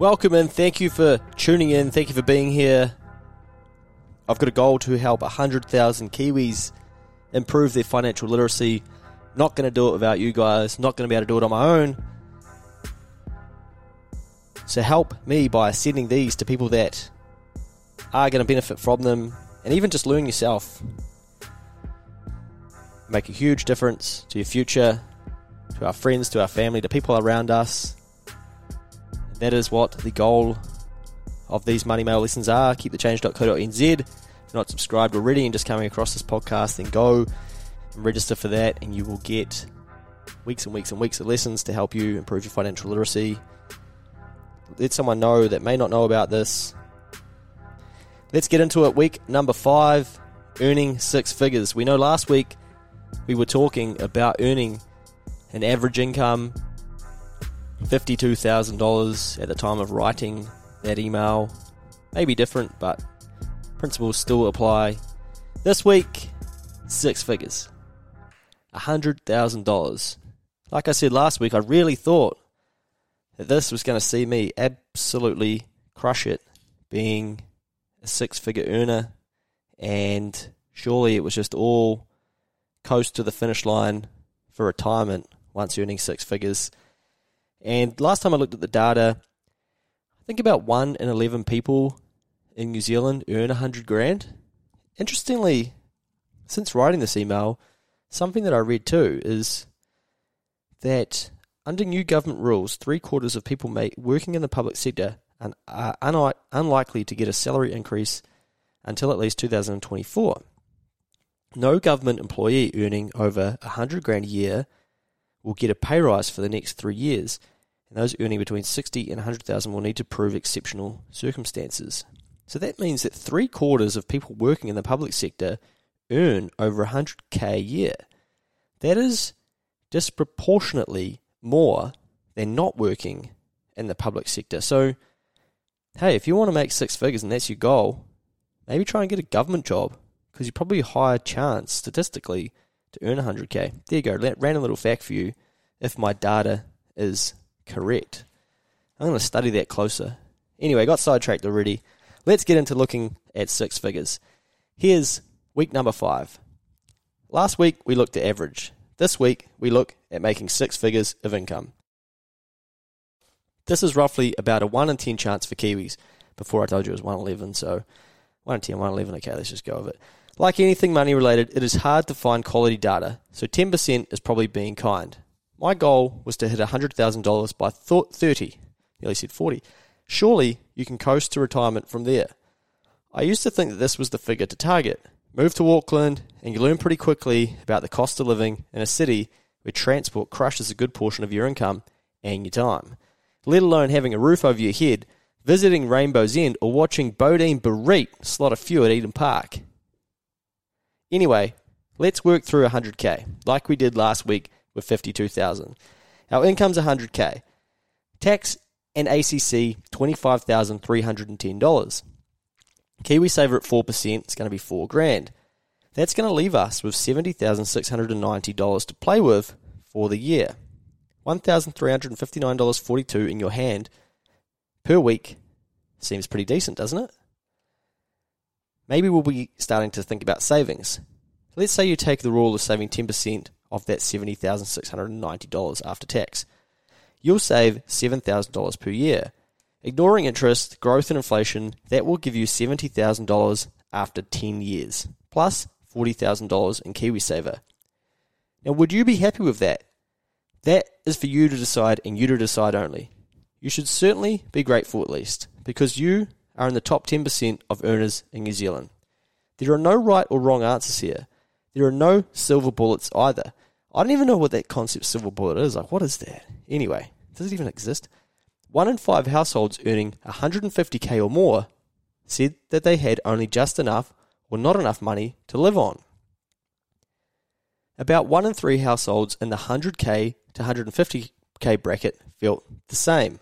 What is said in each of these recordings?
Welcome and thank you for tuning in. Thank you for being here. I've got a goal to help 100,000 Kiwis improve their financial literacy. Not going to do it without you guys. Not going to be able to do it on my own. So help me by sending these to people that are going to benefit from them and even just learn yourself. Make a huge difference to your future, to our friends, to our family, to people around us. That is what the goal of these Money Mail lessons are. Keepthechange.co.nz. If you're not subscribed already and just coming across this podcast, then go and register for that, and you will get weeks and weeks and weeks of lessons to help you improve your financial literacy. Let someone know that may not know about this. Let's get into it. Week number five earning six figures. We know last week we were talking about earning an average income $52,000 at the time of writing that email. Maybe different, but principles still apply. This week, six figures $100,000. Like I said last week, I really thought that this was going to see me absolutely crush it being a six figure earner, and surely it was just all coast to the finish line for retirement once earning six figures. And last time I looked at the data, I think about 1 in 11 people in New Zealand earn 100 grand. Interestingly, since writing this email, something that I read too is that under new government rules, three quarters of people working in the public sector are unlikely to get a salary increase until at least 2024. No government employee earning over 100 grand a year will get a pay rise for the next three years, and those earning between 60 and 100,000 will need to prove exceptional circumstances. So that means that three quarters of people working in the public sector earn over 100k a year. That is disproportionately more than not working in the public sector. So, hey, if you want to make six figures and that's your goal, maybe try and get a government job because you're probably a higher chance statistically to earn 100k. There you go, random little fact for you if my data is correct. I'm going to study that closer. Anyway, got sidetracked already. Let's get into looking at six figures. Here's week number five. Last week we looked at average. This week we look at making six figures of income. This is roughly about a 1 in 10 chance for Kiwis. Before I told you it was 1 11, so 1 in 10, 1 11, okay, let's just go with it. Like anything money related, it is hard to find quality data, so 10% is probably being kind. My goal was to hit $100,000 by 30, nearly said 40. Surely you can coast to retirement from there. I used to think that this was the figure to target. Move to Auckland, and you learn pretty quickly about the cost of living in a city where transport crushes a good portion of your income and your time. Let alone having a roof over your head, visiting Rainbow's End, or watching Beauden Barrett slot a few at Eden Park. Anyway, let's work through 100k, like we did last week with 52,000. Our income's 100k. Tax and ACC $25,310. KiwiSaver at 4% is going to be 4 grand. That's going to leave us with $70,690 to play with for the year. $1,359.42 in your hand per week seems pretty decent, doesn't it? Maybe we'll be starting to think about savings. Let's say you take the rule of saving 10% of that $70,690 after tax. You'll save $7,000 per year. Ignoring interest, growth, and inflation, that will give you $70,000 after 10 years, plus $40,000 in KiwiSaver. Now, would you be happy with that? That is for you to decide and you to decide only. You should certainly be grateful at least, because you are in the top 10% of earners in New Zealand. There are no right or wrong answers here. There are no silver bullets either. I don't even know what that concept silver bullet is. Like, what is that? Anyway, does it even exist? One in five households earning 150k or more said that they had only just enough or not enough money to live on. About one in three households in the 100k to 150k bracket felt the same.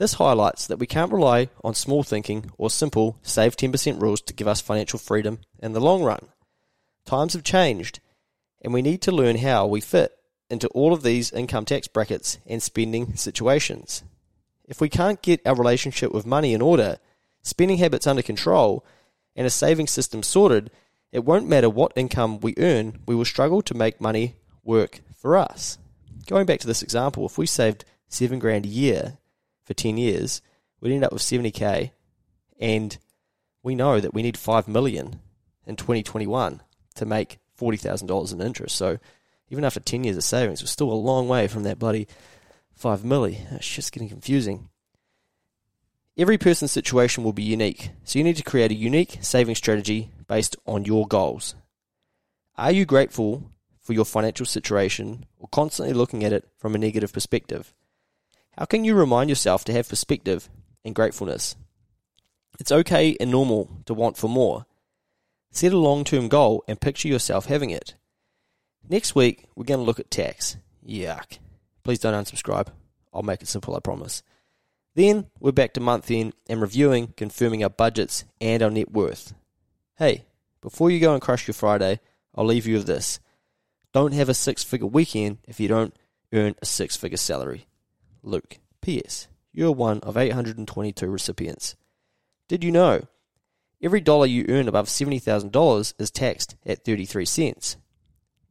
This highlights that we can't rely on small thinking or simple save 10% rules to give us financial freedom in the long run. Times have changed, and we need to learn how we fit into all of these income tax brackets and spending situations. If we can't get our relationship with money in order, spending habits under control, and a saving system sorted, it won't matter what income we earn, we will struggle to make money work for us. Going back to this example, if we saved seven grand a year for 10 years, we'd end up with 70k, and we know that we need 5 million in 2021 to make $40,000 in interest. So even after 10 years of savings, we're still a long way from that bloody 5 milli. It's just getting confusing. Every person's situation will be unique, so you need to create a unique saving strategy based on your goals. Are you grateful for your financial situation or constantly looking at it from a negative perspective? How can you remind yourself to have perspective and gratefulness? It's okay and normal to want for more. Set a long term goal and picture yourself having it. Next week, we're going to look at tax. Yuck. Please don't unsubscribe. I'll make it simple, I promise. Then we're back to month end and reviewing, confirming our budgets and our net worth. Hey, before you go and crush your Friday, I'll leave you with this. Don't have a six figure weekend if you don't earn a six figure salary. Luke, P.S. You're one of 822 recipients. Did you know? Every dollar you earn above $70,000 is taxed at 33 cents.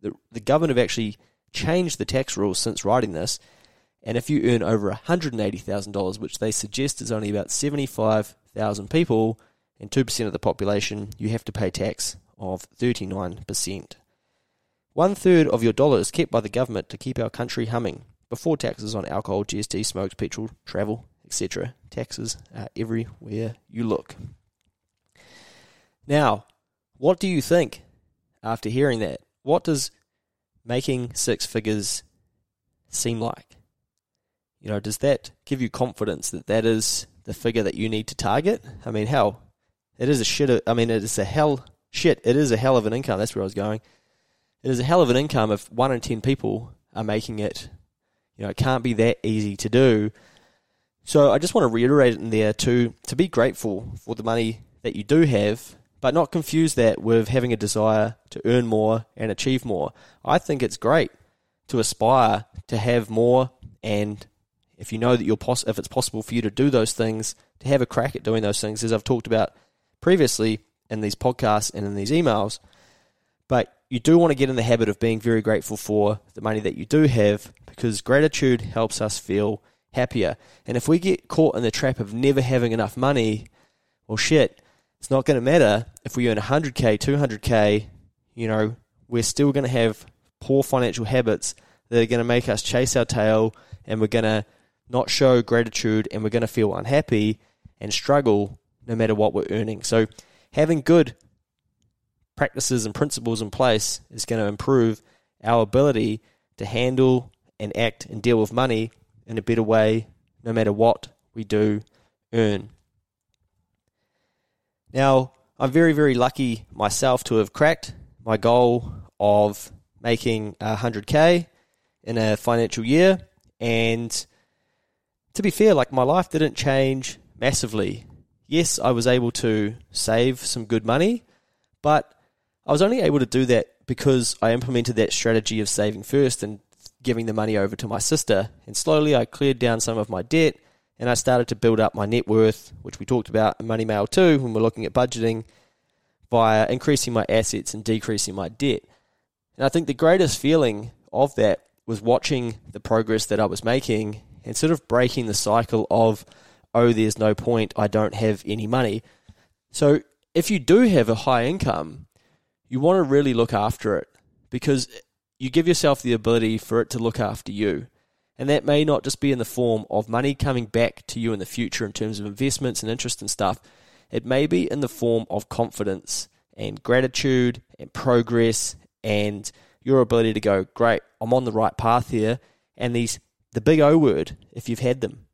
The, the government have actually changed the tax rules since writing this and if you earn over $180,000, which they suggest is only about 75,000 people and 2% of the population, you have to pay tax of 39%. One third of your dollar is kept by the government to keep our country humming before taxes on alcohol, GST, smokes, petrol, travel, etc. Taxes are everywhere you look. Now, what do you think after hearing that? What does making six figures seem like? you know, does that give you confidence that that is the figure that you need to target? I mean, hell, it is a shit. I mean, it is a hell shit. It is a hell of an income. That's where I was going. It is a hell of an income if one in ten people are making it. You know, it can't be that easy to do. So I just want to reiterate it in there to to be grateful for the money that you do have, but not confuse that with having a desire to earn more and achieve more. I think it's great to aspire to have more and if you know that you're poss- if it's possible for you to do those things, to have a crack at doing those things, as I've talked about previously in these podcasts and in these emails. But you do want to get in the habit of being very grateful for the money that you do have because gratitude helps us feel happier. And if we get caught in the trap of never having enough money, well, shit, it's not going to matter if we earn 100k, 200k, you know, we're still going to have poor financial habits that are going to make us chase our tail and we're going to not show gratitude, and we're going to feel unhappy and struggle no matter what we're earning. So, having good practices and principles in place is going to improve our ability to handle and act and deal with money in a better way no matter what we do earn. Now, I'm very, very lucky myself to have cracked my goal of making 100k in a financial year, and to be fair, like my life didn't change massively. Yes, I was able to save some good money, but I was only able to do that because I implemented that strategy of saving first and giving the money over to my sister. And slowly I cleared down some of my debt and I started to build up my net worth, which we talked about in Money Mail too when we're looking at budgeting, via increasing my assets and decreasing my debt. And I think the greatest feeling of that was watching the progress that I was making and sort of breaking the cycle of, oh, there's no point, I don't have any money. So if you do have a high income, you want to really look after it because you give yourself the ability for it to look after you. And that may not just be in the form of money coming back to you in the future in terms of investments and interest and stuff. It may be in the form of confidence and gratitude and progress and your ability to go, great, I'm on the right path here. And these, the big O word, if you've had them,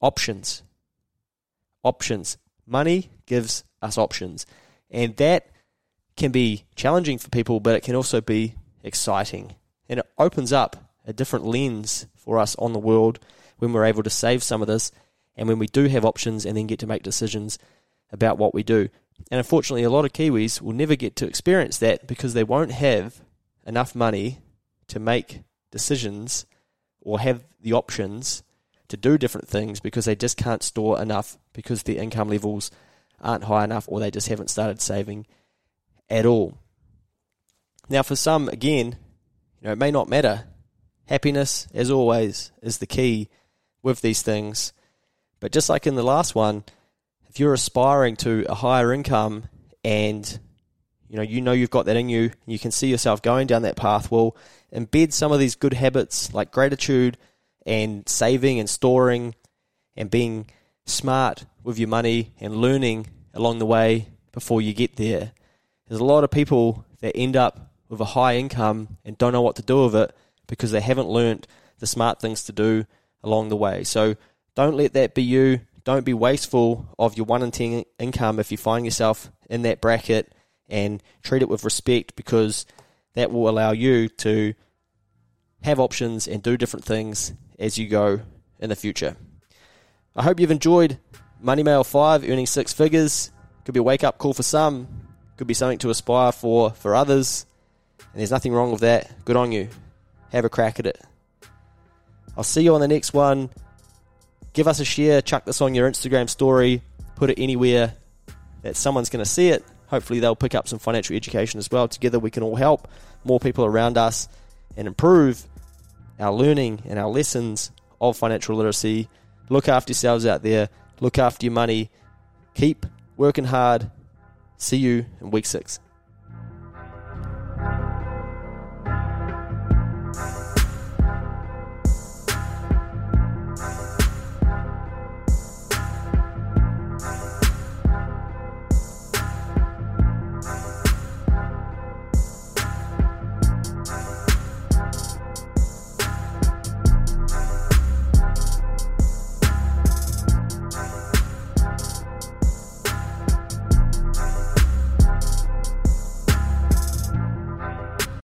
options. Options. Money gives us options. And that can be challenging for people, but it can also be exciting. And it opens up a different lens for us on the world when we're able to save some of this and when we do have options and then get to make decisions about what we do. And unfortunately, a lot of Kiwis will never get to experience that because they won't have enough money to make decisions or have the options to do different things because they just can't store enough because their income levels aren't high enough or they just haven't started saving at all. Now, for some, again, you know, it may not matter. Happiness, as always, is the key with these things. But just like in the last one, if you're aspiring to a higher income and you know you know you've got that in you, you can see yourself going down that path. Well, embed some of these good habits like gratitude and saving and storing and being smart with your money and learning along the way before you get there. There's a lot of people that end up with a high income and don't know what to do with it because they haven't learnt the smart things to do along the way. So don't let that be you. Don't be wasteful of your one in ten income if you find yourself in that bracket and treat it with respect because that will allow you to have options and do different things as you go in the future. I hope you've enjoyed Money Mail 5, earning six figures. Could be a wake up call for some, could be something to aspire for for others. And there's nothing wrong with that. Good on you. Have a crack at it. I'll see you on the next one. Give us a share, chuck this on your Instagram story, put it anywhere that someone's going to see it. Hopefully, they'll pick up some financial education as well. Together, we can all help more people around us and improve our learning and our lessons of financial literacy. Look after yourselves out there, look after your money, keep working hard. See you in week six.